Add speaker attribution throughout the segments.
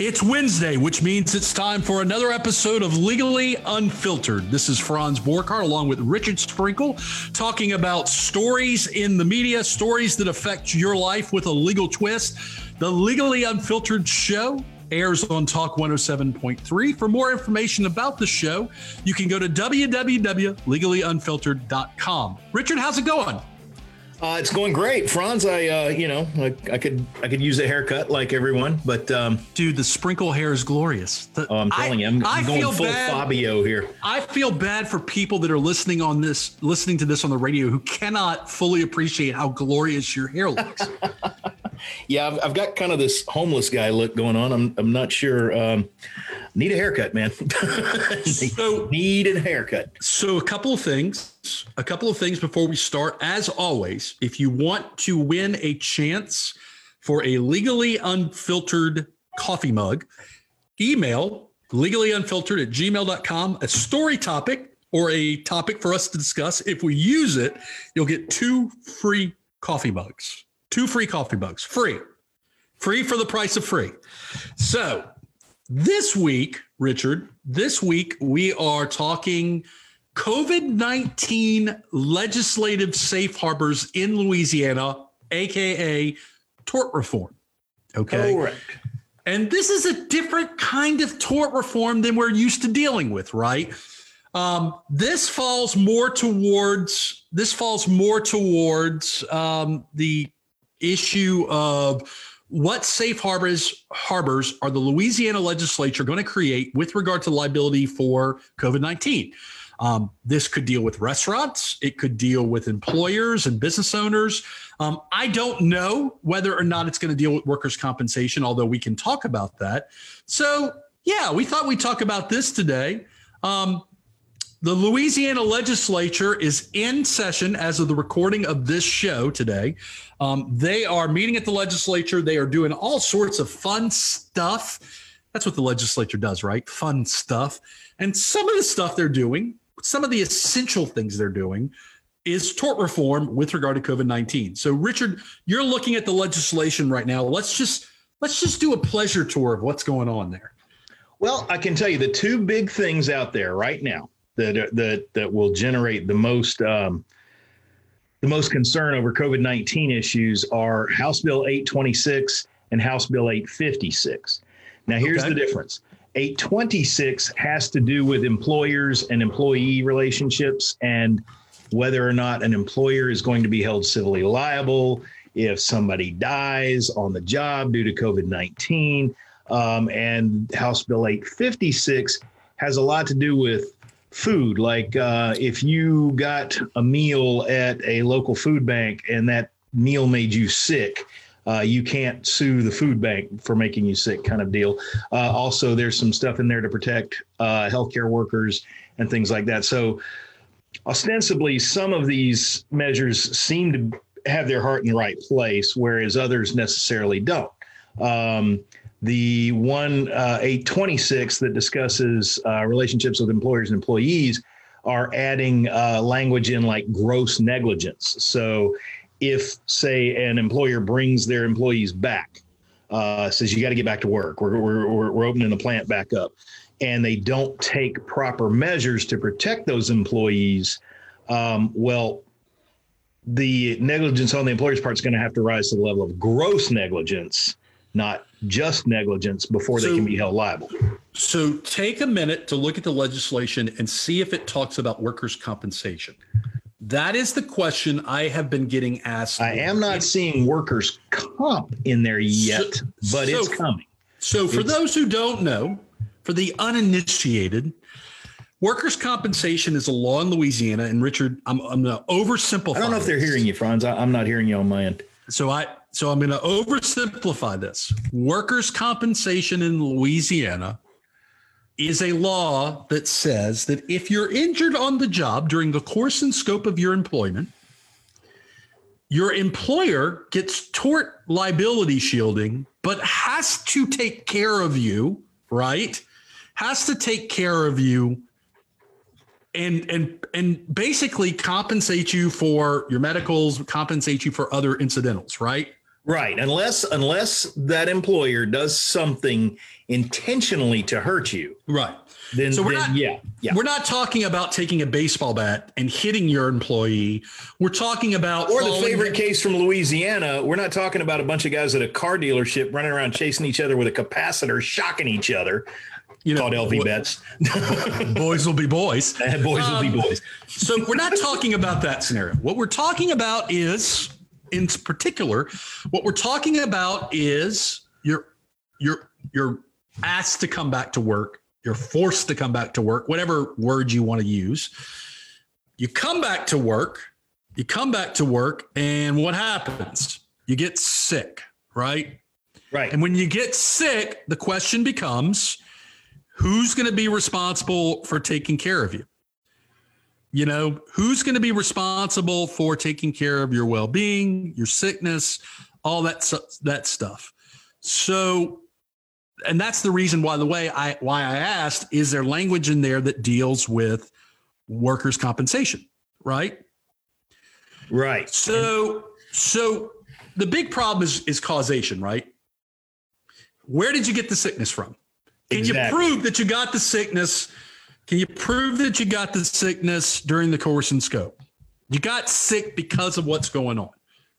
Speaker 1: It's Wednesday, which means it's time for another episode of Legally Unfiltered. This is Franz Borghardt along with Richard Sprinkle talking about stories in the media, stories that affect your life with a legal twist. The Legally Unfiltered show airs on Talk 107.3. For more information about the show, you can go to www.legallyunfiltered.com. Richard, how's it going?
Speaker 2: Uh, it's going great, Franz. I, uh, you know, I, I, could, I could use a haircut like everyone, but um,
Speaker 1: dude, the sprinkle hair is glorious. The,
Speaker 2: oh, I'm telling I, you, I'm, I'm going full bad, Fabio here.
Speaker 1: I feel bad for people that are listening on this, listening to this on the radio, who cannot fully appreciate how glorious your hair looks.
Speaker 2: yeah, I've, I've, got kind of this homeless guy look going on. I'm, I'm not sure. Um, need a haircut, man. so need a haircut.
Speaker 1: So a couple of things, a couple of things before we start. As always, if you want to win a chance for a legally unfiltered coffee mug, email legally unfiltered at gmail.com a story topic or a topic for us to discuss. If we use it, you'll get two free coffee mugs. Two free coffee mugs, free. Free for the price of free. So this week, Richard, this week we are talking COVID 19 legislative safe harbors in Louisiana, AKA tort reform. Okay. Correct. And this is a different kind of tort reform than we're used to dealing with, right? Um, this falls more towards this falls more towards um, the issue of what safe harbors harbors are the Louisiana legislature going to create with regard to liability for COVID 19? Um, this could deal with restaurants. It could deal with employers and business owners. Um, I don't know whether or not it's going to deal with workers' compensation, although we can talk about that. So, yeah, we thought we'd talk about this today. Um, the Louisiana legislature is in session as of the recording of this show today. Um, they are meeting at the legislature. They are doing all sorts of fun stuff. That's what the legislature does, right? Fun stuff. And some of the stuff they're doing, some of the essential things they're doing, is tort reform with regard to COVID nineteen. So, Richard, you're looking at the legislation right now. Let's just let's just do a pleasure tour of what's going on there.
Speaker 2: Well, I can tell you the two big things out there right now that that that will generate the most um, the most concern over COVID nineteen issues are House Bill eight twenty six and House Bill eight fifty six. Now, here's okay. the difference. 826 has to do with employers and employee relationships and whether or not an employer is going to be held civilly liable if somebody dies on the job due to COVID 19. Um, and House Bill 856 has a lot to do with food. Like uh, if you got a meal at a local food bank and that meal made you sick, uh, you can't sue the food bank for making you sick, kind of deal. Uh, also, there's some stuff in there to protect uh, healthcare workers and things like that. So, ostensibly, some of these measures seem to have their heart in the right place, whereas others necessarily don't. Um, the one uh, 826 that discusses uh, relationships with employers and employees are adding uh, language in like gross negligence. So if, say, an employer brings their employees back, uh, says you got to get back to work, we're, we're, we're opening the plant back up, and they don't take proper measures to protect those employees, um, well, the negligence on the employer's part is going to have to rise to the level of gross negligence not just negligence before so, they can be held liable.
Speaker 1: So take a minute to look at the legislation and see if it talks about workers' compensation. That is the question I have been getting asked.
Speaker 2: I am not seeing workers' comp in there yet, so, but so, it's coming.
Speaker 1: So, for it's, those who don't know, for the uninitiated, workers' compensation is a law in Louisiana. And Richard, I'm, I'm going to oversimplify. I
Speaker 2: don't know if they're hearing you, Franz. I, I'm not hearing you on my end.
Speaker 1: So I so I'm going to oversimplify this. Workers' compensation in Louisiana is a law that says that if you're injured on the job during the course and scope of your employment, your employer gets tort liability shielding, but has to take care of you, right? Has to take care of you and and and basically compensate you for your medicals, compensate you for other incidentals, right?
Speaker 2: Right. Unless unless that employer does something intentionally to hurt you.
Speaker 1: Right.
Speaker 2: Then,
Speaker 1: So we're
Speaker 2: then
Speaker 1: not-
Speaker 2: yeah. Yeah.
Speaker 1: We're not talking about taking a baseball bat and hitting your employee. We're talking about
Speaker 2: Or the favorite case from Louisiana, we're not talking about a bunch of guys at a car dealership running around chasing each other with a capacitor, shocking each other.
Speaker 1: you know,
Speaker 2: Called LV bets.
Speaker 1: boys will be boys.
Speaker 2: boys will be
Speaker 1: Um,
Speaker 2: boys.
Speaker 1: So we're not talking about that scenario. What we're talking about is, in particular, what we're talking about is you're you're you're asked to come back to work. You're forced to come back to work, whatever word you want to use. You come back to work. You come back to work, and what happens? You get sick, right?
Speaker 2: Right.
Speaker 1: And when you get sick, the question becomes who's going to be responsible for taking care of you? You know, who's going to be responsible for taking care of your well-being, your sickness, all that that stuff. So and that's the reason why the way I why I asked is there language in there that deals with workers compensation, right?
Speaker 2: Right.
Speaker 1: So, so the big problem is is causation, right? Where did you get the sickness from? Can you prove that you got the sickness? Can you prove that you got the sickness during the course and scope? You got sick because of what's going on,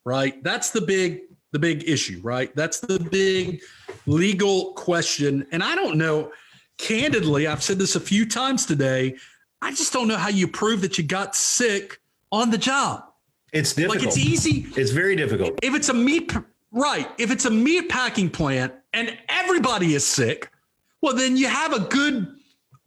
Speaker 1: right? That's the big the big issue, right? That's the big legal question. And I don't know, candidly, I've said this a few times today. I just don't know how you prove that you got sick on the job.
Speaker 2: It's difficult.
Speaker 1: Like it's easy
Speaker 2: It's very difficult.
Speaker 1: if it's a meat right if it's a meat packing plant and everybody is sick well then you have a good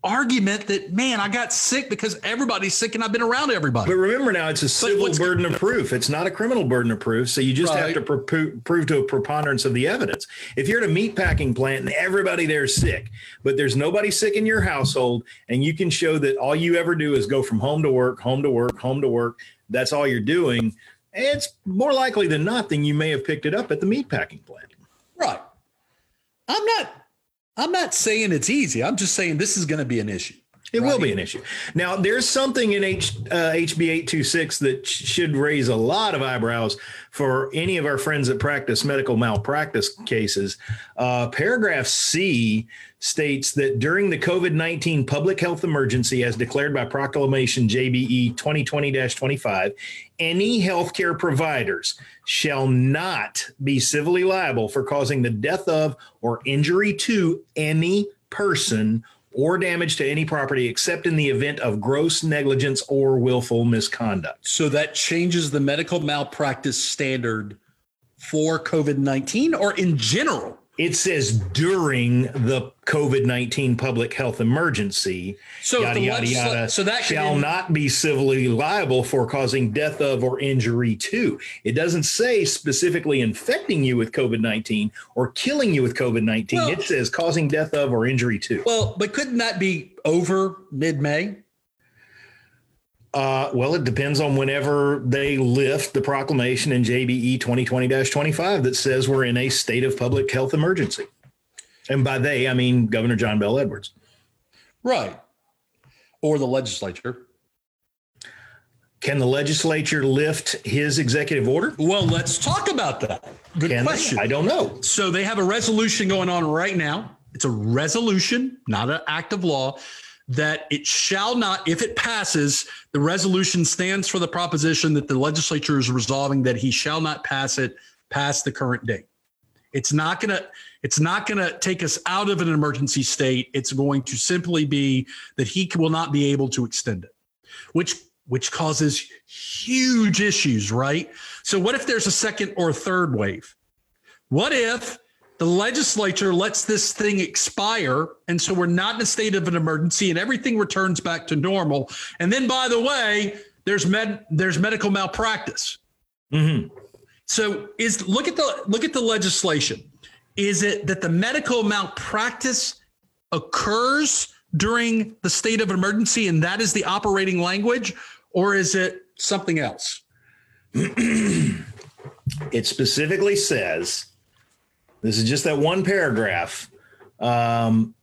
Speaker 1: argument that man i got sick because everybody's sick and i've been around everybody
Speaker 2: But remember now, it's a civil burden of proof. It's not a criminal burden of proof. So you just have to pro- prove to a preponderance of the evidence. If you're at a meat packing plant and everybody there is sick, but there's nobody sick in your household, and you can show that all you ever do is go from home to work, home to work, home to work, that's all you're doing, it's more likely than not than you may have picked it up at the meat packing plant.
Speaker 1: right i'm not i'm not saying it's easy i'm just saying this is going to be an issue
Speaker 2: It will be an issue. Now, there's something in H, uh, HB 826 that should raise a lot of eyebrows for any of our friends that practice medical malpractice cases. Uh, paragraph C states that during the COVID 19 public health emergency, as declared by Proclamation JBE 2020 25, any healthcare providers shall not be civilly liable for causing the death of or injury to any person or damage to any property except in the event of gross negligence or willful misconduct.
Speaker 1: so that changes the medical malpractice standard for covid-19 or in general
Speaker 2: It says during the COVID 19 public health emergency,
Speaker 1: So
Speaker 2: yada, yada, yada,
Speaker 1: so that
Speaker 2: shall
Speaker 1: in-
Speaker 2: not be civilly liable for causing death of or injury to. It doesn't say specifically infecting you with COVID 19 or killing you with COVID 19.
Speaker 1: Well-
Speaker 2: it says causing death of or injury to.
Speaker 1: well but couldn't that be over mid-may
Speaker 2: Uh, well, it depends on whenever they lift the proclamation in JBE 2020 25 that says we're in a state of public health emergency. And by they, I mean Governor John Bell Edwards.
Speaker 1: right or the legislature
Speaker 2: Can the legislature lift his executive order?
Speaker 1: Well, let's talk about that. Good
Speaker 2: Can they?
Speaker 1: question.
Speaker 2: I don't know.
Speaker 1: So they have a resolution going on right now. It's a resolution, not an act of law, that it shall not, if it passes, the resolution stands for the proposition that the legislature is resolving that he shall not pass it past the current date. It's not gonna, it's not gonna take us out of an emergency state. It's going to simply be that he will not be able to extend it, which which causes huge issues, right? So what if there's a second or third wave? What if the legislature lets this thing expire and so we're not in a state of an emergency and everything returns back to normal? And then by the way, there's med there's medical malpractice.
Speaker 2: Mhm.
Speaker 1: So is look at the look at the legislation. Is it that the medical malpractice occurs during the state of emergency and that is the operating language or is it something else?
Speaker 2: It specifically says this is just that one paragraph. Um,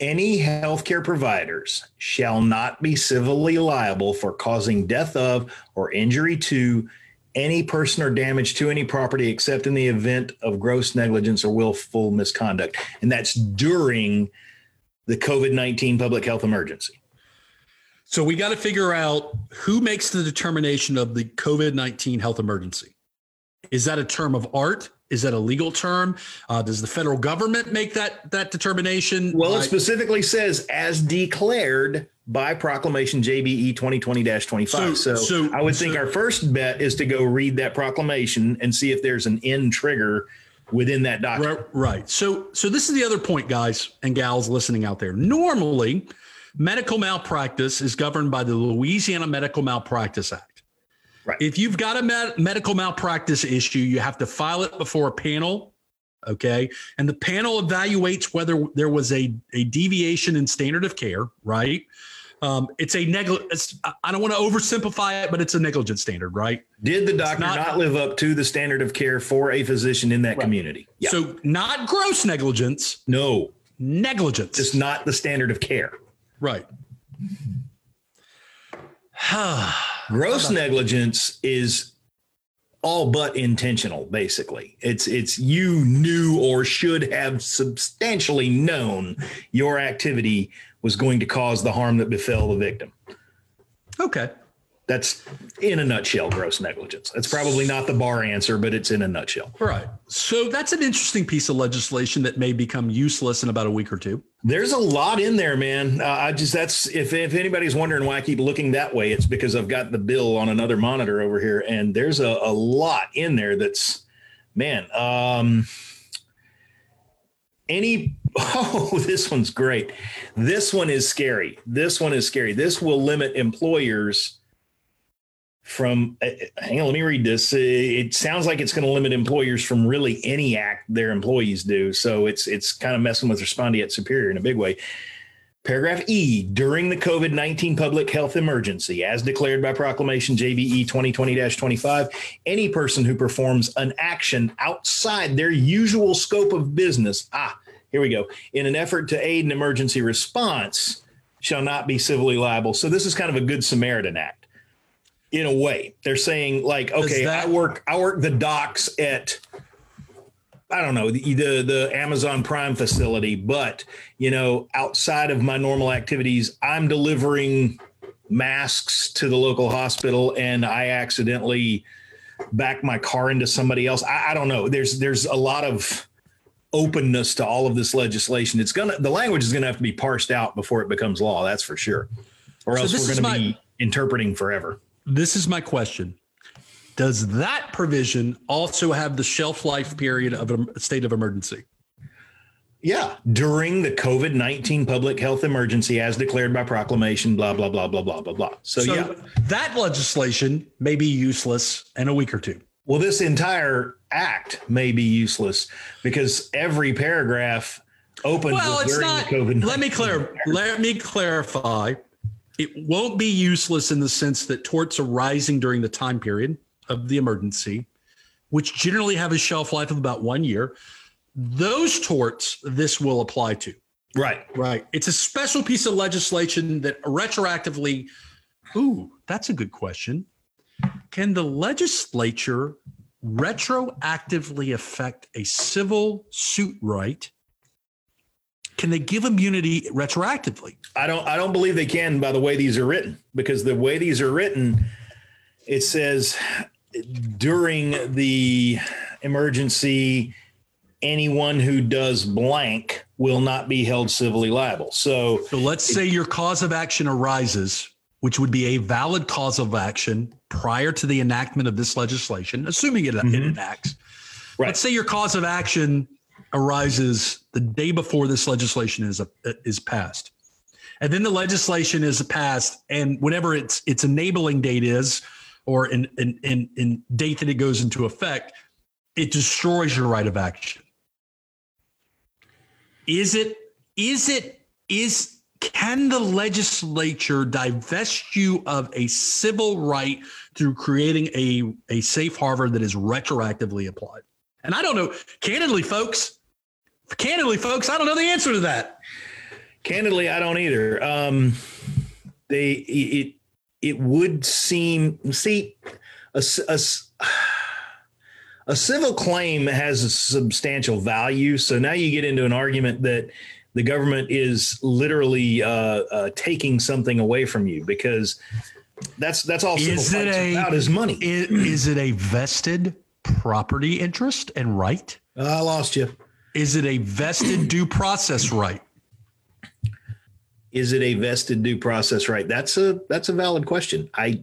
Speaker 2: any healthcare providers shall not be civilly liable for causing death of or injury to any person or damage to any property except in the event of gross negligence or willful misconduct. And that's during the COVID 19 public health emergency.
Speaker 1: So we got to figure out who makes the determination of the COVID 19 health emergency. Is that a term of art? Is that a legal term? Uh, does the federal government make that that determination?
Speaker 2: Well, it specifically says as declared by proclamation JBE 2020-25. So, so, so I would so, think our first bet is to go read that proclamation and see if there's an end trigger within that document.
Speaker 1: Right, right. So so this is the other point guys and gals listening out there. Normally, medical malpractice is governed by the Louisiana Medical Malpractice Act. Right. If you've got a med- medical malpractice issue, you have to file it before a panel. Okay. And the panel evaluates whether there was a, a deviation in standard of care, right? Um, it's a negligence. I don't want to oversimplify it, but it's a negligent standard, right?
Speaker 2: Did the doctor not, not, live up to the standard of care for a physician in that right. community?
Speaker 1: Yeah. So not gross negligence.
Speaker 2: No.
Speaker 1: Negligence.
Speaker 2: Just not the standard of care.
Speaker 1: Right.
Speaker 2: Gross negligence is all but intentional basically. It's it's you knew or should have substantially known your activity was going to cause the harm that befell the victim.
Speaker 1: Okay
Speaker 2: that's in a nutshell gross negligence. That's probably not the bar answer, but it's in a nutshell.
Speaker 1: Right. So that's an interesting piece of legislation that may become useless in about a week or two.
Speaker 2: There's a lot in there, man. Uh, I just that's if if anybody's wondering why I keep looking that way, it's because I've got the bill on another monitor over here, and there's a, a lot in there that's man. Um, any oh this one's great this one is scary this one is scary this will limit employers from uh, hang on let me read this. It sounds like it's going to limit employers from really any act their employees do. So it's it's kind of messing with respondeat superior in a big way. Paragraph e during the covid-19 public health emergency as declared by proclamation jbe 2020-25 any person who performs an action outside their usual scope of business ah here we go in an effort to aid an emergency response shall not be civilly liable. So this is kind of a good samaritan act in a way. They're saying like, okay, that- I work I work the docks at I don't know the, the, the Amazon Prime facility, but you know, outside of my normal activities, I'm delivering masks to the local hospital, and I accidentally back my car into somebody else. I, I don't know. There's there's a lot of openness to all of this legislation. It's gonna the language is gonna have to be parsed out before it becomes law. That's for sure, or so else we're gonna my- be interpreting forever
Speaker 1: this is my question. Does that provision also have the shelf life period of a state of emergency?
Speaker 2: Yeah, during the COVID 19 public health emergency as declared by proclamation, blah, blah, blah, blah, blah, blah, blah. So, so yeah.
Speaker 1: That legislation may be useless in a week or two.
Speaker 2: Well, this entire act may be useless because every paragraph opens well, it's not, COVID.
Speaker 1: Let me clear. Let me clarify it won't be useless in the sense that torts arising during the time period of the emergency, which generally have a shelf life of about one year, those torts this will apply to.
Speaker 2: Right.
Speaker 1: Right. It's a special piece of legislation that retroactively, ooh, that's a good question. Can the legislature retroactively affect a civil suit right can they give immunity retroactively?
Speaker 2: I don't I don't believe they can by the way these are written because the way these are written it says during the emergency anyone who does blank will not be held civilly liable. So,
Speaker 1: so let's it, say your cause of action arises, which would be a valid cause of action prior to the enactment of this legislation, assuming it, mm-hmm. it enacts. Right. Let's say your cause of action arises the day before this legislation is is passed, and then the legislation is passed, and whenever its its enabling date is, or in in in, in date that it goes into effect, it destroys your right of action. Is it? Is it? Is can the legislature divest you of a civil right through creating a, a safe harbor that is retroactively applied? And I don't know, candidly, folks, candidly, folks, I don't know the answer to that.
Speaker 2: Candidly, I don't either. Um, they it it would seem see a, a, a civil claim has a substantial value. So now you get into an argument that the government is literally uh, uh, taking something away from you because that's that's all civil
Speaker 1: Is it
Speaker 2: fights
Speaker 1: a-
Speaker 2: about is money.
Speaker 1: Is, is it a vested property interest and right?
Speaker 2: I lost you.
Speaker 1: Is it a vested due process right?
Speaker 2: Is it a vested due process right? That's a that's a valid question. I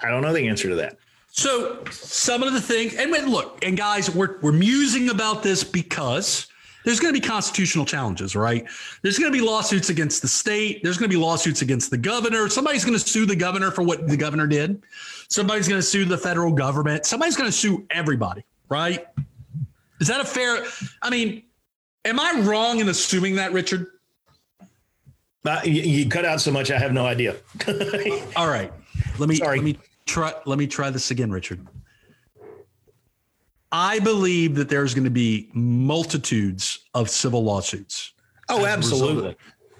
Speaker 2: I don't know the answer to that.
Speaker 1: So some of the things, and look, and guys, we're we're musing about this because there's going to be constitutional challenges, right? There's going to be lawsuits against the state. There's going to be lawsuits against the governor. Somebody's going to sue the governor for what the governor did. Somebody's going to sue the federal government. Somebody's going to sue everybody, right? Is that a fair? I mean, am I wrong in assuming that, Richard?
Speaker 2: Uh, you, you cut out so much, I have no idea.
Speaker 1: All right, let me
Speaker 2: Sorry.
Speaker 1: let me try let me try this again, Richard. I believe that there's going to be multitudes of civil lawsuits
Speaker 2: oh,
Speaker 1: As a
Speaker 2: absolutely.
Speaker 1: result-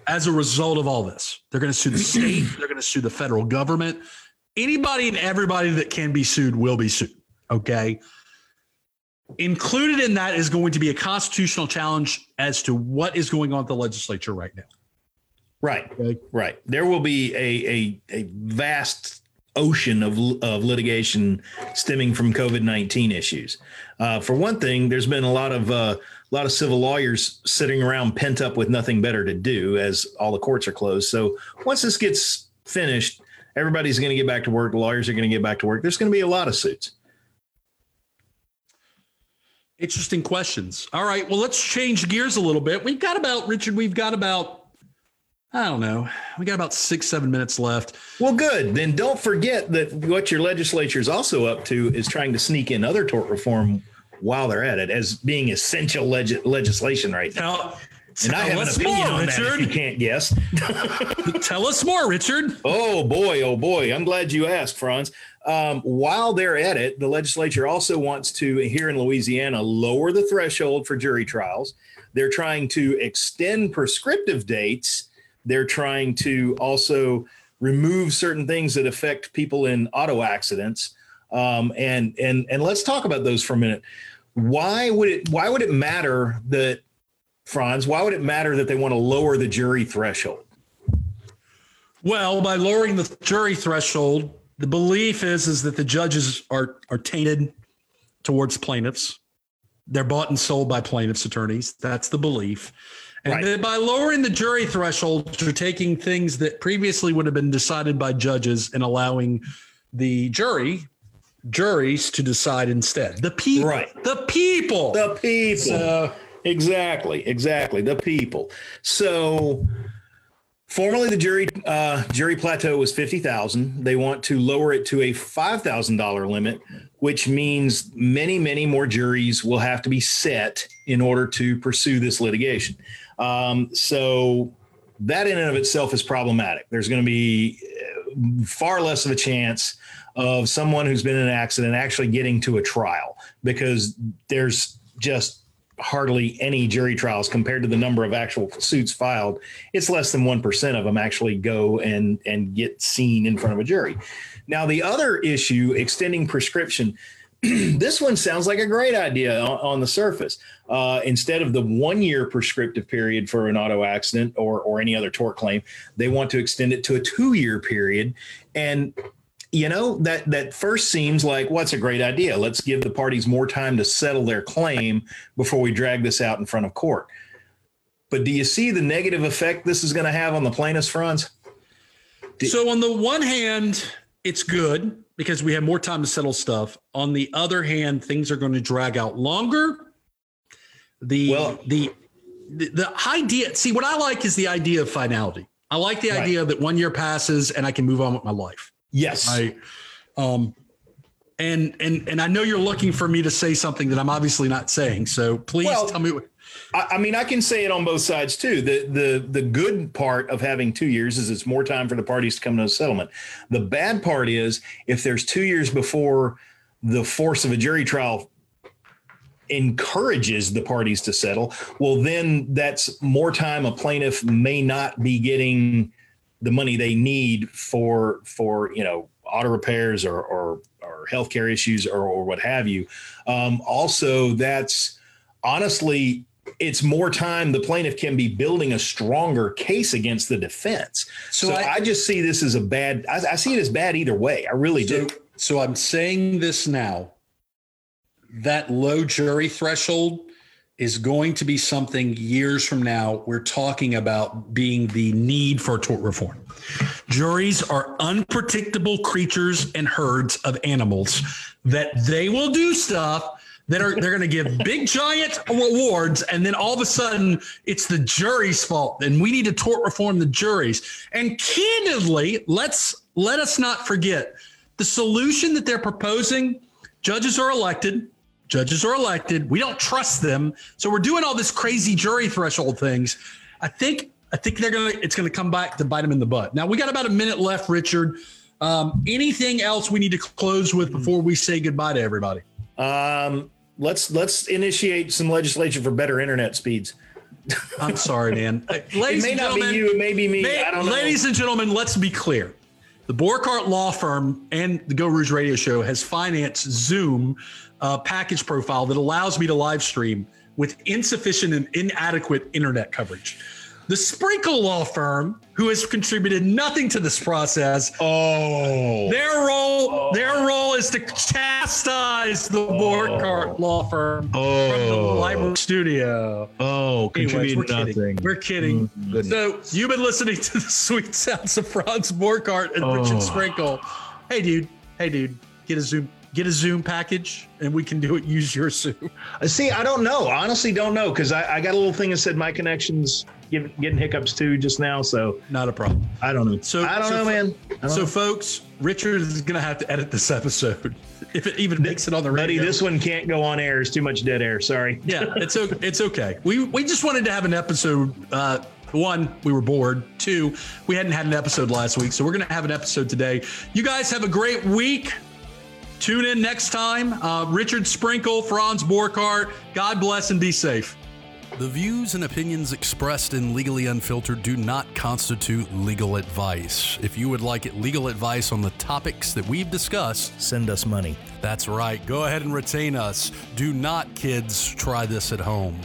Speaker 1: as a result of all this. They're going to sue the state, they're going to sue the federal government. Anybody and everybody that can be sued will be sued. Okay. Included in that is going to be a constitutional challenge as to what is going on at the legislature right now.
Speaker 2: Right.
Speaker 1: Okay.
Speaker 2: Right. There will be a a, a vast ocean of, of litigation stemming from COVID nineteen issues. Uh, for one thing, there's been a lot of uh, a lot of civil lawyers sitting around pent up with nothing better to do as all the courts are closed. So once this gets finished, everybody's going to get back to work. Lawyers are going to get back to work. There's going to be a lot of suits.
Speaker 1: Interesting questions. All right. Well, let's change gears a little bit. We've got about, Richard, we've got about, I don't know, we got about six, seven minutes left.
Speaker 2: Well, good. Then don't forget that what your legislature is also up to is trying to sneak in other tort reform while they're at it as being essential leg- legislation right now.
Speaker 1: Tell,
Speaker 2: And I
Speaker 1: tell
Speaker 2: have an
Speaker 1: us
Speaker 2: opinion
Speaker 1: more,
Speaker 2: on that if you can't guess.
Speaker 1: Tell us more, Richard.
Speaker 2: Oh boy, oh boy. I'm glad you asked, Franz. Um, while they're at it, the legislature also wants to, here in Louisiana, lower the threshold for jury trials. They're trying to extend prescriptive dates. They're trying to also remove certain things that affect people in auto accidents. Um, and and and let's talk about those for a minute. Why would it why would it matter that Franz, why would it matter that they want to lower the jury threshold?
Speaker 1: Well, by lowering the jury threshold, the belief is is that the judges are are tainted towards plaintiffs. They're bought and sold by plaintiffs' attorneys. That's the belief. And
Speaker 2: Right.
Speaker 1: by lowering the jury threshold, you're taking things that previously would have been decided by judges and allowing the jury, juries to decide instead. The people.
Speaker 2: Right.
Speaker 1: The people.
Speaker 2: The people.
Speaker 1: So-
Speaker 2: exactly, exactly. The people. So formerly the jury uh, jury plateau was fifty thousand. They want to lower it to a five thousand dollar limit, which means many, many more juries will have to be set in order to pursue this litigation. Um, so that in and of itself is problematic. There's going to be uh, far less of a chance of someone who's been in an accident actually getting to a trial because there's just hardly any jury trials compared to the number of actual suits filed. It's less than 1% of them actually go and, and get seen in front of a jury. Now, the other issue, extending prescription, this one sounds like a great idea on, the surface. Uh, instead of the one year prescriptive period for an auto accident or, or any other tort claim, they want to extend it to a two year period. And you know that that first seems like what's a great idea let's give the parties more time to settle their claim before we drag this out in front of court but do you see the negative effect this is going to have on the plaintiffs Franz
Speaker 1: So on the one hand, it's good because we have more time to settle stuff. On the other hand, things are going to drag out longer. The
Speaker 2: Well-
Speaker 1: the the, the idea. See, what I like is the idea of finality. I like the
Speaker 2: Right.
Speaker 1: idea that one year passes and I can move on with my life.
Speaker 2: Yes
Speaker 1: I, um, and and and I know you're looking for me to say something that I'm obviously not saying. So please
Speaker 2: Well,
Speaker 1: tell me. What,
Speaker 2: I, I mean, I can say it on both sides too. The the the good part of having two years is it's more time for the parties to come to a settlement. The bad part is if there's two years before the force of a jury trial encourages the parties to settle, well, then that's more time a plaintiff may not be getting the money they need for for you know auto repairs or or or healthcare issues or, or what have you. Um, also, that's honestly it's more time the plaintiff can be building a stronger case against the defense. So, so I, I, just see this as a bad. I, I, see it as bad either way. I really
Speaker 1: so,
Speaker 2: do.
Speaker 1: So I'm saying this now. That low jury threshold is going to be something years from now we're talking about being the need for tort reform. Juries are unpredictable creatures and herds of animals that they will do stuff that are they're going to give big giant awards and then all of a sudden it's the jury's fault and we need to tort reform the juries and candidly let's let us not forget the solution that they're proposing judges are elected judges are elected we don't trust them so we're doing all this crazy jury threshold things i think i think they're to it's going to come back to bite them in the butt now we got about a minute left richard um, anything else we need to close with before we say goodbye to everybody
Speaker 2: um, let's let's initiate some legislation for better internet speeds.
Speaker 1: I'm sorry, man.
Speaker 2: ladies it may not be you, it may be me. May, I don't
Speaker 1: know. Ladies and gentlemen, let's be clear. The Borghardt Law Firm and the Go Rouge Radio Show has financed Zoom uh, package profile that allows me to live stream with insufficient and inadequate internet coverage. The Sprinkle Law Firm, who has contributed nothing to this process,
Speaker 2: oh,
Speaker 1: their role, oh. their role is to chastise the oh. Borghardt Law Firm
Speaker 2: oh.
Speaker 1: from the library studio.
Speaker 2: Oh, Anyways,
Speaker 1: we're
Speaker 2: nothing.
Speaker 1: Kidding. We're kidding. Mm, so you've been listening to the sweet sounds of Franz Borghardt and oh. Richard Sprinkle. Hey, dude. Hey, dude. Get a Zoom get a Zoom package and we can do it. Use your Zoom.
Speaker 2: Uh, see, I don't know. Honestly, don't know because I, I, got a little thing that said my connections getting, getting hiccups too just now. So
Speaker 1: not a problem.
Speaker 2: I don't know. So I don't so know, man.
Speaker 1: Don't so, know. folks, Richard is going to have to edit this episode if it even makes it on the radio.
Speaker 2: Buddy, this one can't go on air. It's too much dead air. Sorry.
Speaker 1: Yeah, it's okay. It's okay. We we just wanted to have an episode. Uh, one, we were bored. Two, we hadn't had an episode last week, so we're going to have an episode today. You guys have a great week. Tune in next time. Uh, Richard Sprinkle, Franz Borghardt. God bless and be safe. The views and opinions expressed in Legally Unfiltered do not constitute legal advice. If you would like legal advice on the topics that we've discussed,
Speaker 2: send us money.
Speaker 1: That's right. Go ahead and retain us. Do not, kids, try this at home.